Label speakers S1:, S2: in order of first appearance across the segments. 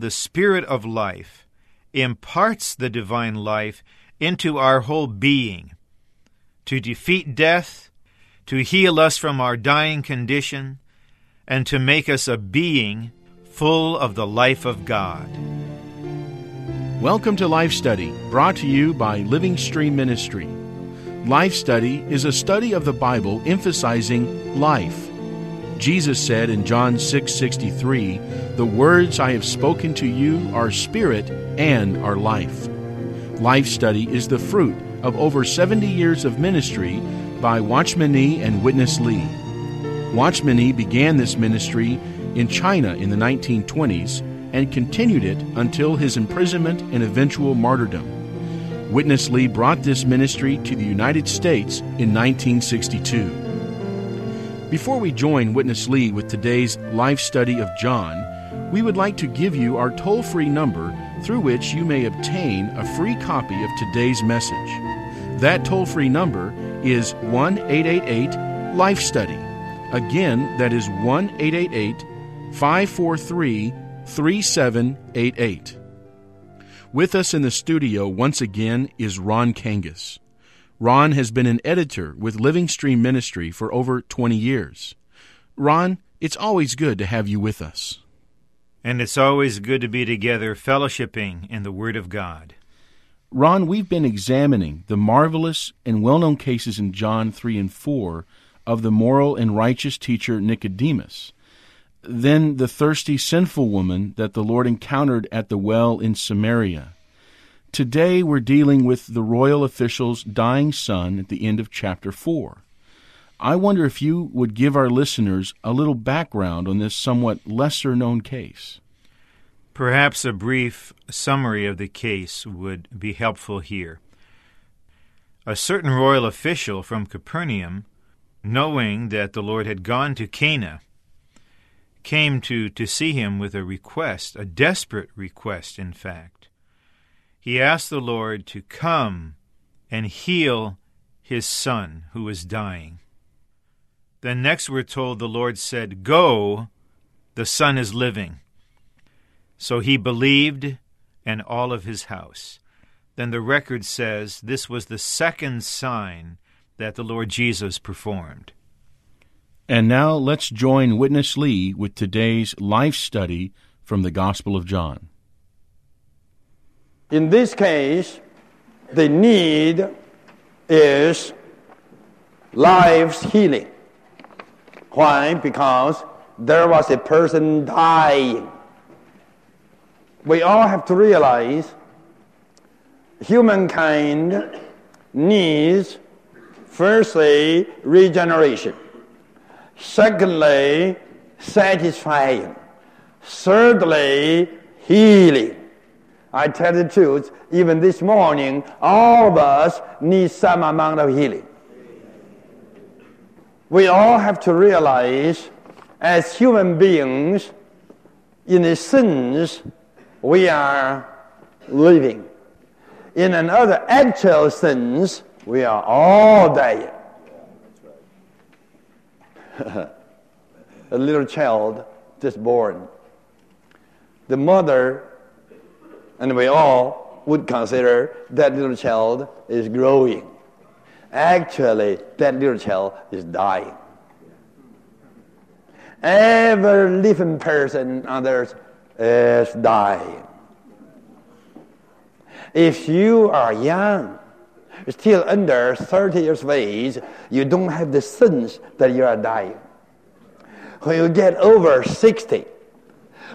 S1: the Spirit of life imparts the divine life into our whole being to defeat death, to heal us from our dying condition, and to make us a being full of the life of God.
S2: Welcome to Life Study, brought to you by Living Stream Ministry. Life Study is a study of the Bible emphasizing life. Jesus said in John 6:63, "The words I have spoken to you are spirit and are life." Life Study is the fruit of over 70 years of ministry by Watchman Nee and Witness Lee. Watchman Nee began this ministry in China in the 1920s and continued it until his imprisonment and eventual martyrdom. Witness Lee brought this ministry to the United States in 1962. Before we join Witness Lee with today's life study of John, we would like to give you our toll free number through which you may obtain a free copy of today's message. That toll free number is 1 888 Life Study. Again, that is 1 888 543 3788. With us in the studio once again is Ron Kangas. Ron has been an editor with Living Stream Ministry for over 20 years. Ron, it's always good to have you with us.
S1: And it's always good to be together fellowshipping in the Word of God.
S2: Ron, we've been examining the marvelous and well known cases in John 3 and 4 of the moral and righteous teacher Nicodemus then the thirsty, sinful woman that the Lord encountered at the well in Samaria. Today we're dealing with the royal official's dying son at the end of chapter 4. I wonder if you would give our listeners a little background on this somewhat lesser known case.
S1: Perhaps a brief summary of the case would be helpful here. A certain royal official from Capernaum, knowing that the Lord had gone to Cana, came to, to see him with a request, a desperate request, in fact. He asked the Lord to come and heal his son who was dying. Then next we're told the Lord said, Go, the son is living. So he believed, and all of his house. Then the record says this was the second sign that the Lord Jesus performed.
S2: And now let's join Witness Lee with today's life study from the Gospel of John.
S3: In this case, the need is life's healing. Why? Because there was a person dying. We all have to realize humankind needs, firstly, regeneration. Secondly, satisfying. Thirdly, healing. I tell the truth, even this morning, all of us need some amount of healing. We all have to realize, as human beings, in a sense, we are living. In another actual sense, we are all dying. a little child just born. The mother and we all would consider that little child is growing. Actually, that little child is dying. Every living person on earth is dying. If you are young, still under 30 years of age, you don't have the sense that you are dying. When you get over 60,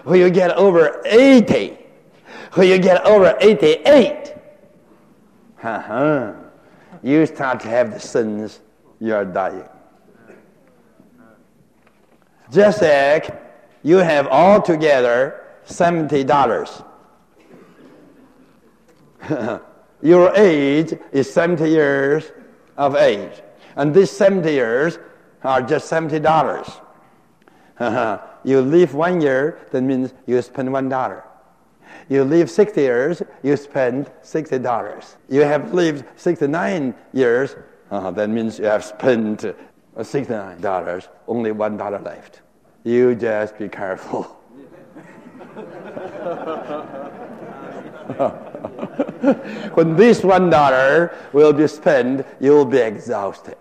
S3: when you get over 80, when you get over 88, uh-huh, you start to have the sins you are dying. Just like you have altogether $70. Your age is 70 years of age. And these 70 years are just $70. you live one year, that means you spend one dollar. You live 60 years, you spend $60. You have lived 69 years, uh, that means you have spent $69, only one dollar left. You just be careful. when this one dollar will be spent, you will be exhausted.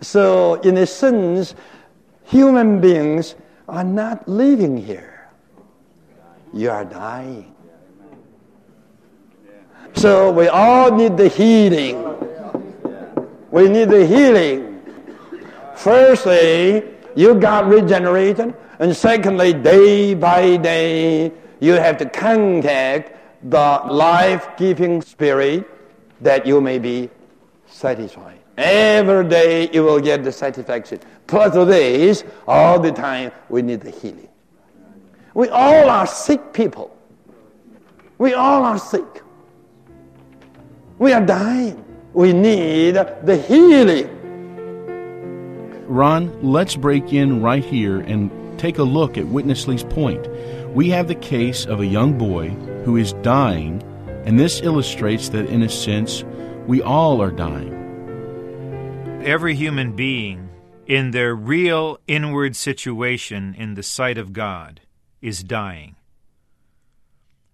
S3: So, in a sense, human beings are not living here. You are dying. So, we all need the healing. We need the healing. Firstly, you got regenerated. And secondly, day by day, you have to contact the life giving spirit that you may be satisfied. Every day you will get the satisfaction. Plus this, all the time we need the healing. We all are sick people. We all are sick. We are dying. We need the healing.
S2: Ron, let's break in right here and take a look at Witness Lee's point. We have the case of a young boy who is dying, and this illustrates that, in a sense, we all are dying.
S1: Every human being, in their real inward situation in the sight of God, is dying.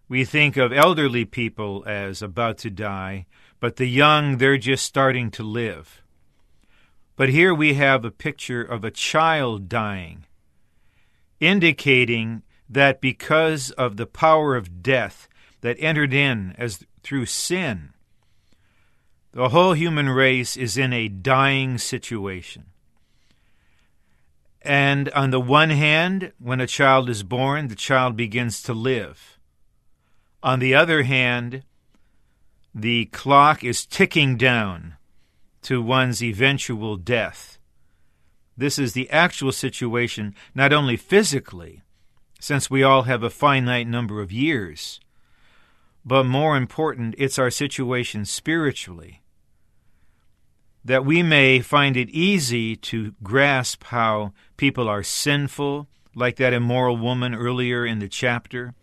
S1: We think of elderly people as about to die, but the young, they're just starting to live. But here we have a picture of a child dying, indicating that because of the power of death that entered in as through sin, the whole human race is in a dying situation. And on the one hand, when a child is born, the child begins to live. On the other hand, the clock is ticking down to one's eventual death. This is the actual situation, not only physically, since we all have a finite number of years, but more important, it's our situation spiritually. That we may find it easy to grasp how people are sinful, like that immoral woman earlier in the chapter,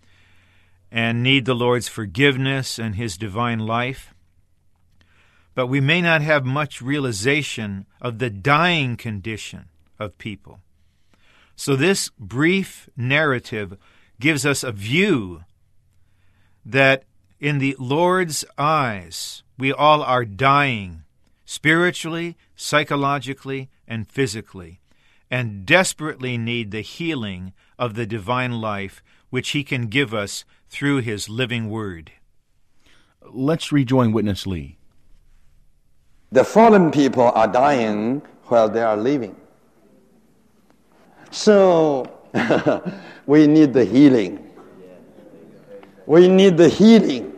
S1: and need the Lord's forgiveness and His divine life but we may not have much realization of the dying condition of people. So, this brief narrative gives us a view that in the Lord's eyes, we all are dying spiritually, psychologically, and physically, and desperately need the healing of the divine life which He can give us through His living Word.
S2: Let's rejoin Witness Lee.
S3: The fallen people are dying while they are living. So we need the healing. We need the healing.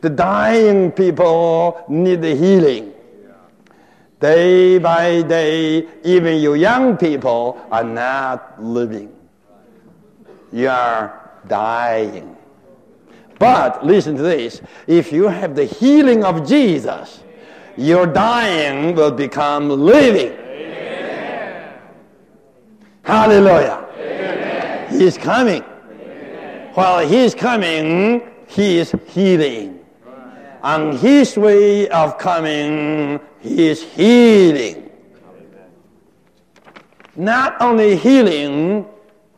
S3: The dying people need the healing. Day by day, even you young people are not living. You are dying. But listen to this if you have the healing of Jesus, your dying will become living. Amen. Hallelujah. Amen. He is coming. Amen. While He is coming, He is healing. On His way of coming, is healing. Not only healing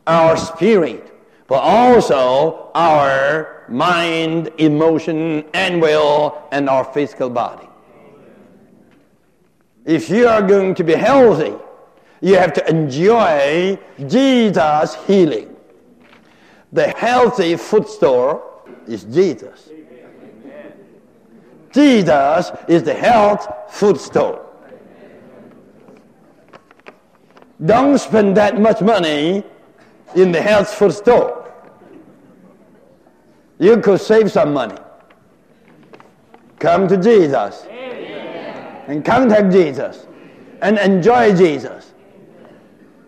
S3: our spirit, but also our mind, emotion, and will, and our physical body. If you are going to be healthy, you have to enjoy Jesus' healing. The healthy food store is Jesus. Jesus is the health food store. Don't spend that much money in the health food store. You could save some money. Come to Jesus and contact Jesus and enjoy Jesus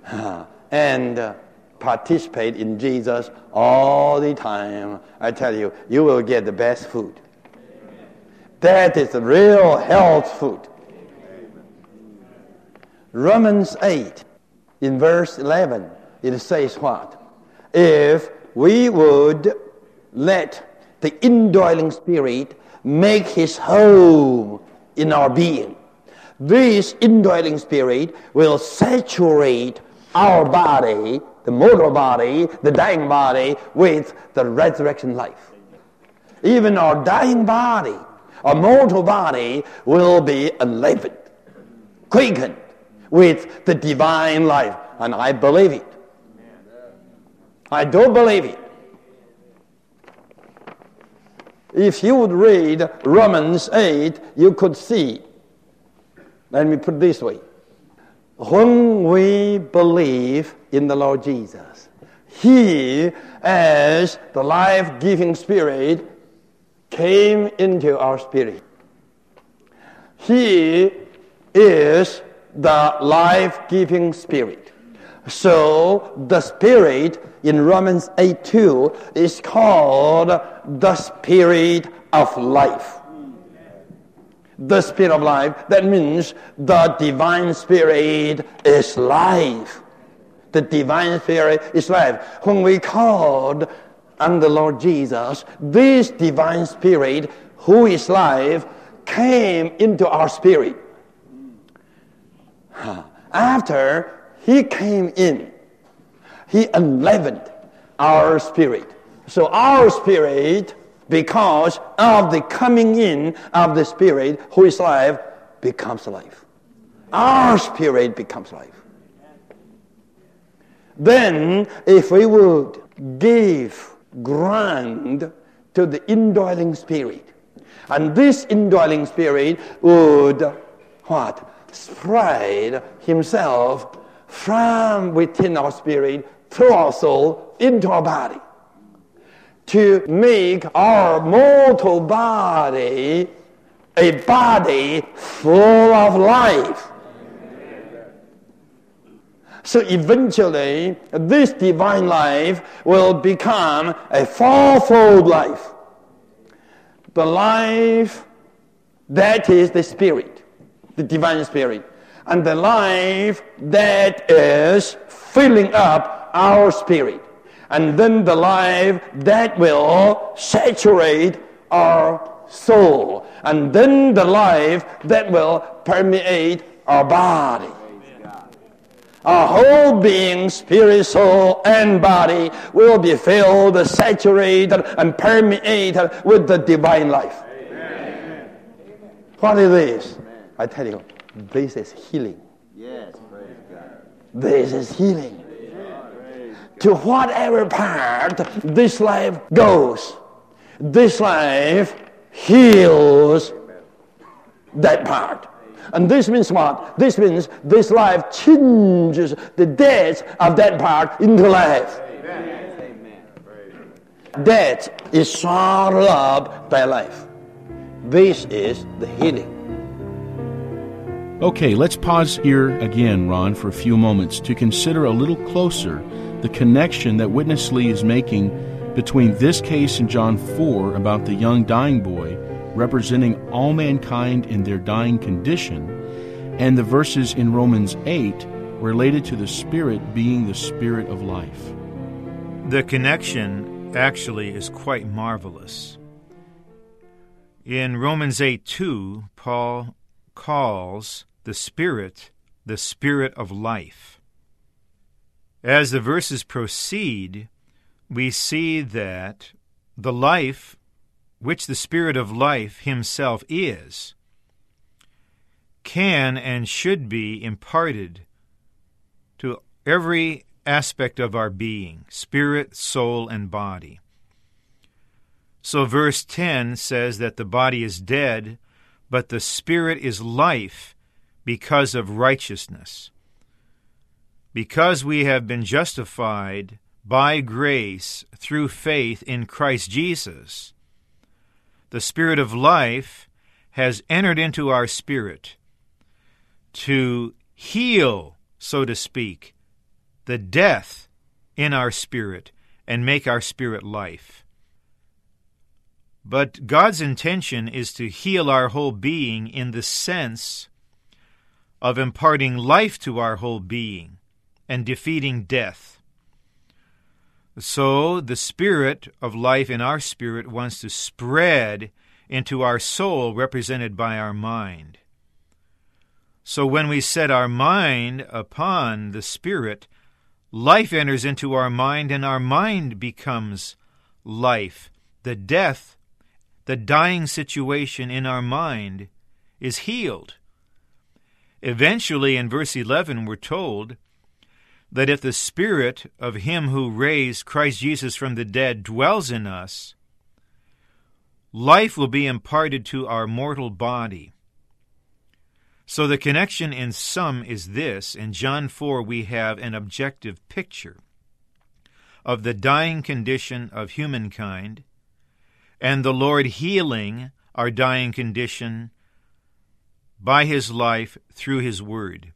S3: and uh, participate in Jesus all the time. I tell you, you will get the best food. That is the real health food. Romans 8, in verse 11, it says what? If we would let the indwelling spirit make his home in our being. This indwelling spirit will saturate our body, the mortal body, the dying body, with the resurrection life. even our dying body, our mortal body, will be enlivened, quickened with the divine life. And I believe it. I do believe it. If you would read Romans 8, you could see. Let me put it this way. When we believe in the Lord Jesus, He, as the life giving Spirit, came into our spirit. He is the life giving Spirit. So the Spirit in Romans 8 2 is called the Spirit of life. The Spirit of life, that means the divine Spirit is life. The divine Spirit is life. When we called on the Lord Jesus, this divine Spirit, who is life, came into our spirit. After he came in, he enlivened our spirit. So our spirit, because of the coming in of the spirit who is life, becomes life. Our spirit becomes life. Then, if we would give ground to the indwelling spirit, and this indwelling spirit would what? Spread himself from within our spirit through our soul into our body to make our mortal body a body full of life. So eventually, this divine life will become a fourfold life. The life that is the spirit, the divine spirit, and the life that is filling up our spirit. And then the life that will saturate our soul. And then the life that will permeate our body. Our whole being, spirit, soul, and body will be filled, saturated, and permeated with the divine life. Amen. What is this? I tell you, this is healing. Yes, praise God. This is healing. To whatever part this life goes, this life heals that part. And this means what? This means this life changes the death of that part into life. Amen. Death is swallowed up by life. This is the healing.
S2: Okay, let's pause here again, Ron, for a few moments to consider a little closer the connection that Witness Lee is making between this case in John 4 about the young dying boy representing all mankind in their dying condition, and the verses in Romans 8 related to the Spirit being the Spirit of life.
S1: The connection actually is quite marvelous. In Romans 8 2, Paul calls the Spirit the Spirit of life. As the verses proceed, we see that the life which the Spirit of life Himself is, can and should be imparted to every aspect of our being spirit, soul, and body. So, verse 10 says that the body is dead, but the spirit is life because of righteousness. Because we have been justified by grace through faith in Christ Jesus, the Spirit of life has entered into our spirit to heal, so to speak, the death in our spirit and make our spirit life. But God's intention is to heal our whole being in the sense of imparting life to our whole being and defeating death. So the spirit of life in our spirit wants to spread into our soul, represented by our mind. So when we set our mind upon the spirit, life enters into our mind and our mind becomes life. The death the dying situation in our mind is healed. Eventually, in verse 11, we're told that if the Spirit of Him who raised Christ Jesus from the dead dwells in us, life will be imparted to our mortal body. So the connection in sum is this in John 4, we have an objective picture of the dying condition of humankind and the Lord healing our dying condition by His life through His Word.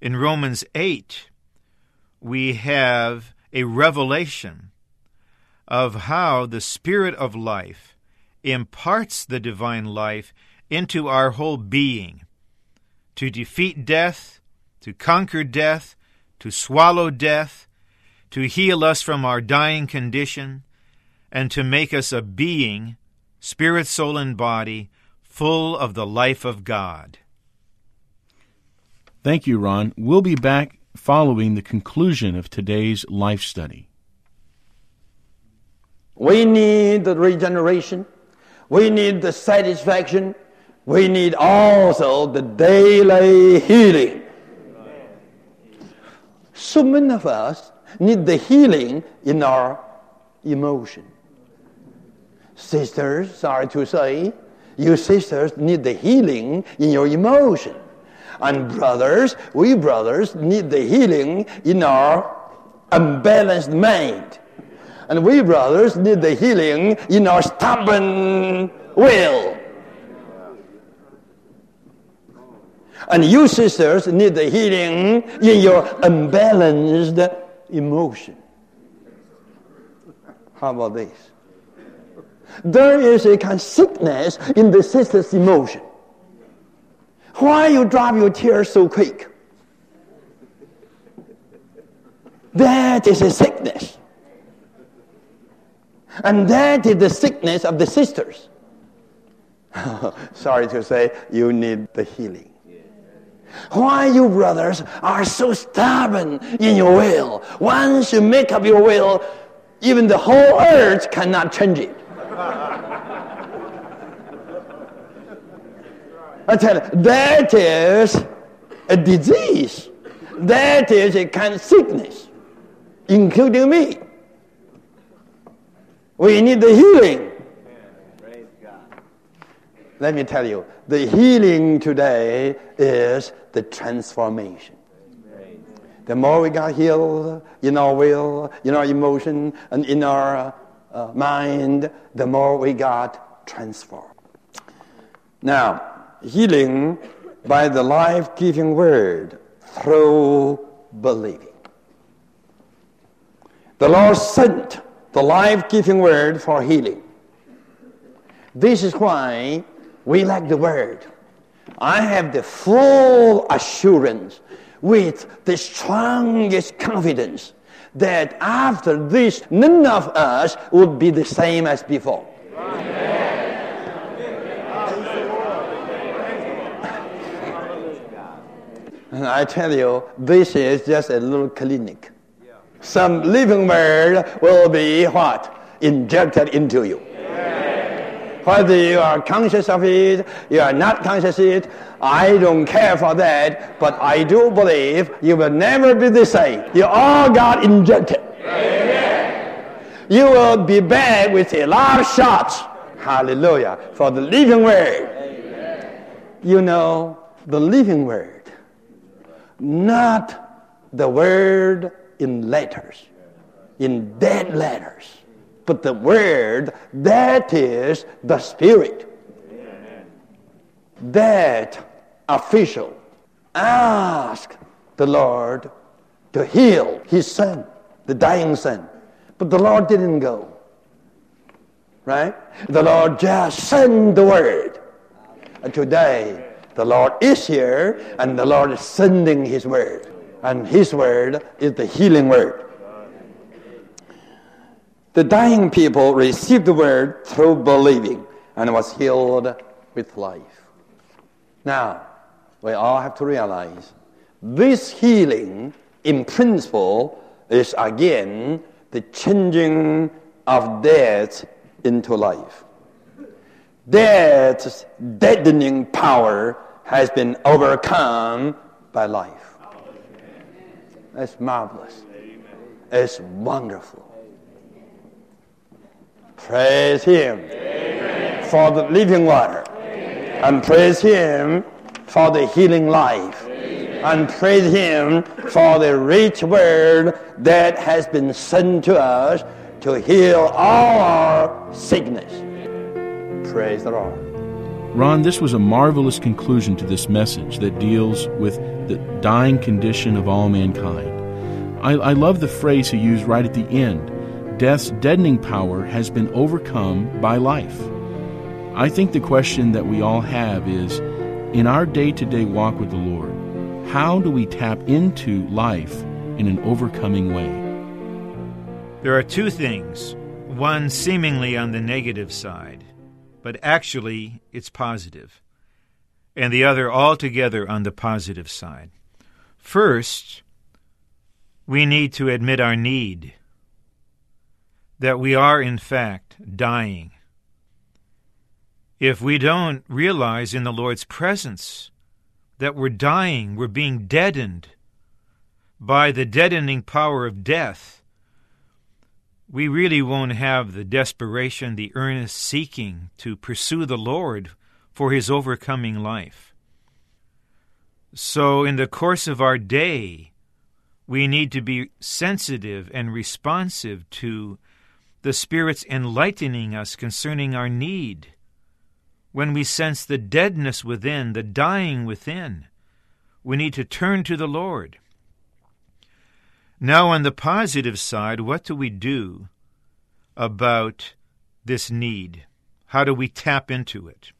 S1: In Romans 8, we have a revelation of how the Spirit of life imparts the divine life into our whole being to defeat death, to conquer death, to swallow death, to heal us from our dying condition, and to make us a being, spirit, soul, and body, full of the life of God.
S2: Thank you, Ron. We'll be back following the conclusion of today's life study.
S3: We need the regeneration. We need the satisfaction. We need also the daily healing. So many of us need the healing in our emotion. Sisters, sorry to say, you sisters need the healing in your emotion. And brothers, we brothers need the healing in our unbalanced mind. And we brothers need the healing in our stubborn will. And you sisters need the healing in your unbalanced emotion. How about this? There is a kind of sickness in the sister's emotion. Why you drop your tears so quick? That is a sickness. And that is the sickness of the sisters. Sorry to say, you need the healing. Why you brothers are so stubborn in your will? Once you make up your will, even the whole earth cannot change it. You, that is a disease. That is a kind of sickness, including me. We need the healing. Let me tell you, the healing today is the transformation. The more we got healed in our will, in our emotion, and in our uh, mind, the more we got transformed. Now, healing by the life giving word through believing. The Lord sent the life giving word for healing. This is why we like the word. I have the full assurance with the strongest confidence that after this, none of us would be the same as before. And I tell you, this is just a little clinic. Some living word will be what? Injected into you. Whether you are conscious of it, you are not conscious of it, I don't care for that, but I do believe you will never be the same. You all got injected. You will be back with a lot of shots. Hallelujah. For the living word. You know, the living word, not the word in letters, in dead letters but the Word, that is the Spirit. That official asked the Lord to heal his son, the dying son. But the Lord didn't go. Right? The Lord just sent the Word. And today, the Lord is here, and the Lord is sending His Word. And His Word is the healing Word. The dying people received the word through believing and was healed with life. Now, we all have to realize this healing, in principle, is again the changing of death into life. death's deadening power has been overcome by life. That's marvelous. It's wonderful. Praise Him for the living water. And praise Him for the healing life. And praise Him for the rich word that has been sent to us to heal all our sickness. Praise the Lord.
S2: Ron, this was a marvelous conclusion to this message that deals with the dying condition of all mankind. I, I love the phrase he used right at the end death's deadening power has been overcome by life. I think the question that we all have is in our day to day walk with the Lord, how do we tap into life in an overcoming way?
S1: There are two things one seemingly on the negative side, but actually it's positive, and the other altogether on the positive side. First, we need to admit our need, that we are in fact dying. If we don't realize in the Lord's presence that we're dying, we're being deadened by the deadening power of death, we really won't have the desperation, the earnest seeking to pursue the Lord for his overcoming life. So, in the course of our day, we need to be sensitive and responsive to the Spirit's enlightening us concerning our need. When we sense the deadness within, the dying within, we need to turn to the Lord. Now, on the positive side, what do we do about this need? How do we tap into it?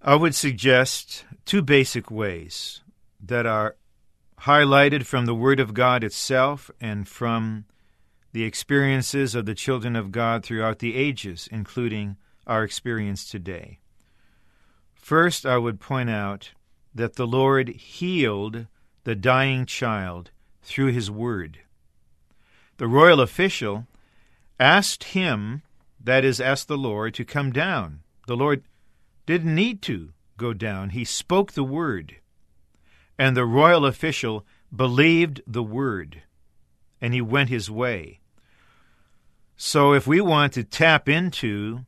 S1: I would suggest two basic ways that are highlighted from the Word of God itself and from the experiences of the children of God throughout the ages, including our experience today. First, I would point out that the Lord healed the dying child through his word. The royal official asked him, that is, asked the Lord, to come down. The Lord didn't need to go down, he spoke the word. And the royal official believed the word, and he went his way. So, if we want to tap into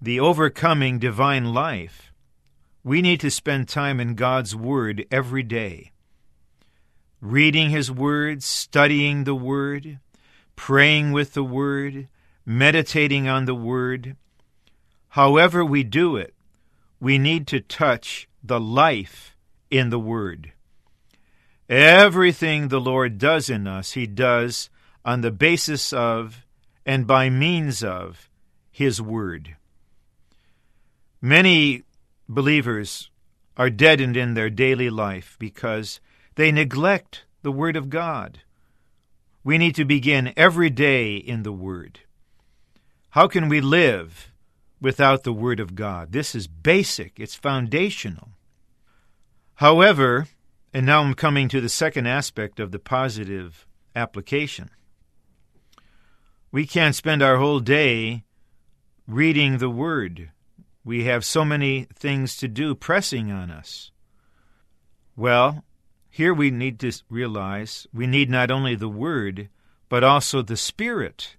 S1: the overcoming divine life, we need to spend time in God's Word every day. Reading His Word, studying the Word, praying with the Word, meditating on the Word. However, we do it, we need to touch the life in the Word. Everything the Lord does in us, He does on the basis of and by means of His Word. Many believers are deadened in their daily life because they neglect the Word of God. We need to begin every day in the Word. How can we live without the Word of God? This is basic, it's foundational. However, and now I'm coming to the second aspect of the positive application. We can't spend our whole day reading the Word. We have so many things to do pressing on us. Well, here we need to realize we need not only the Word, but also the Spirit.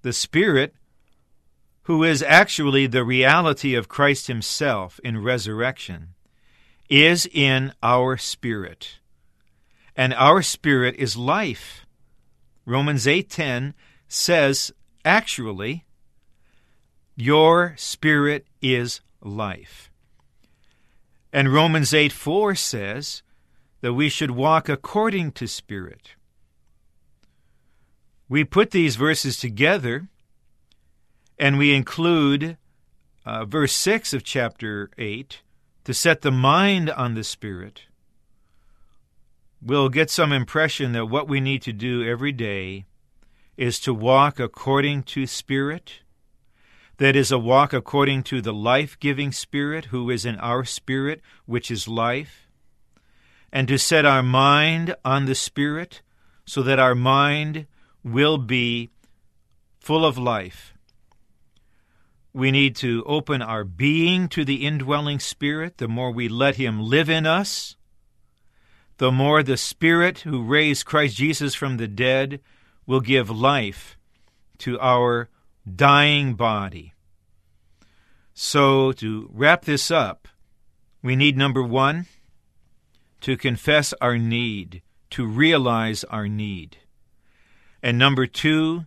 S1: The Spirit, who is actually the reality of Christ Himself in resurrection, is in our spirit. And our spirit is life. Romans 8:10 says actually your spirit is life. And Romans 8 4 says that we should walk according to spirit. We put these verses together and we include uh, verse 6 of chapter 8 to set the mind on the Spirit, we'll get some impression that what we need to do every day is to walk according to Spirit. That is a walk according to the life giving Spirit who is in our spirit, which is life. And to set our mind on the Spirit so that our mind will be full of life. We need to open our being to the indwelling Spirit. The more we let Him live in us, the more the Spirit who raised Christ Jesus from the dead will give life to our dying body. So, to wrap this up, we need number one, to confess our need, to realize our need. And number two,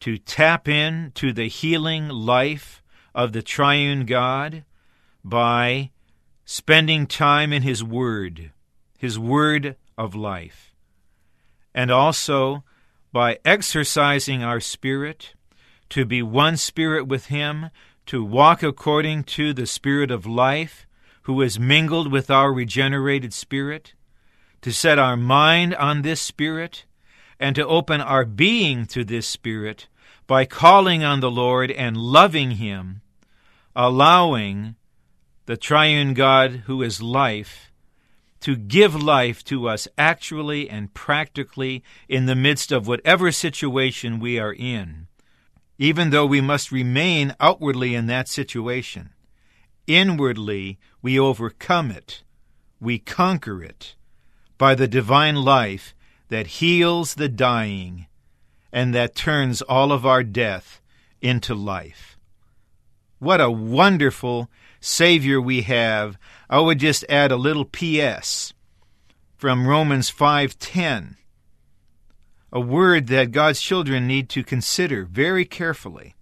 S1: to tap in to the healing life of the triune God by spending time in His Word, His Word of life. And also by exercising our spirit to be one spirit with Him, to walk according to the Spirit of life, who is mingled with our regenerated spirit, to set our mind on this Spirit, and to open our being to this Spirit by calling on the Lord and loving Him, allowing the triune God who is life to give life to us actually and practically in the midst of whatever situation we are in, even though we must remain outwardly in that situation. Inwardly, we overcome it, we conquer it by the divine life that heals the dying and that turns all of our death into life. What a wonderful Savior we have. I would just add a little PS from Romans 5:10. A word that God's children need to consider very carefully.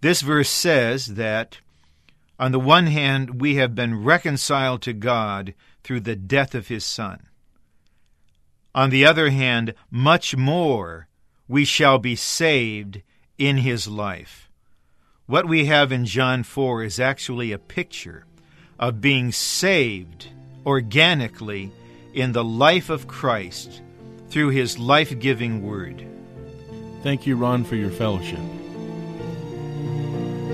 S1: This verse says that on the one hand we have been reconciled to God through the death of his son. On the other hand, much more we shall be saved in his life. What we have in John 4 is actually a picture of being saved organically in the life of Christ through his life giving word.
S2: Thank you, Ron, for your fellowship.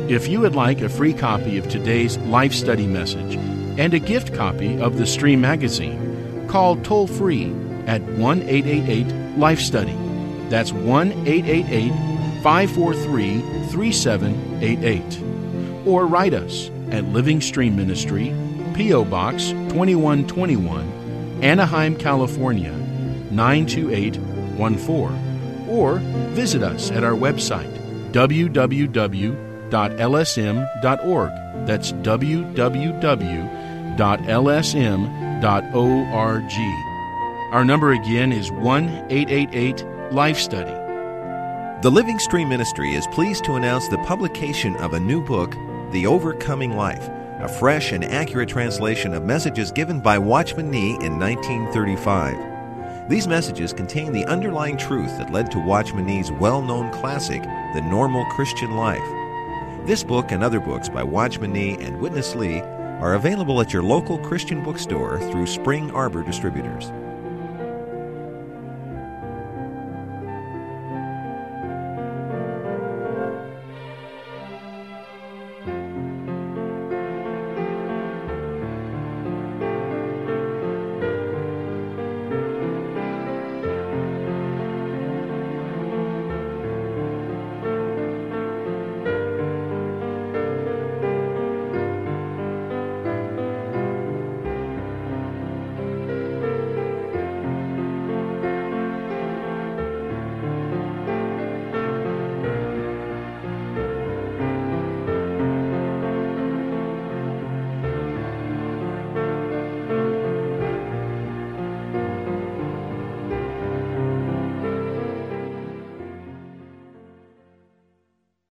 S2: If you would like a free copy of today's life study message and a gift copy of the Stream magazine, call toll free at 1 888 Life Study. That's 1 888 543 3788. Or write us at Living Stream Ministry, P.O. Box 2121, Anaheim, California 92814. Or visit us at our website www.lsm.org. That's www.lsm.org. Our number again is 1 888 Life Study.
S4: The Living Stream Ministry is pleased to announce the publication of a new book, The Overcoming Life, a fresh and accurate translation of messages given by Watchman Nee in 1935. These messages contain the underlying truth that led to Watchman Nee's well known classic, The Normal Christian Life. This book and other books by Watchman Nee and Witness Lee are available at your local Christian bookstore through Spring Arbor Distributors.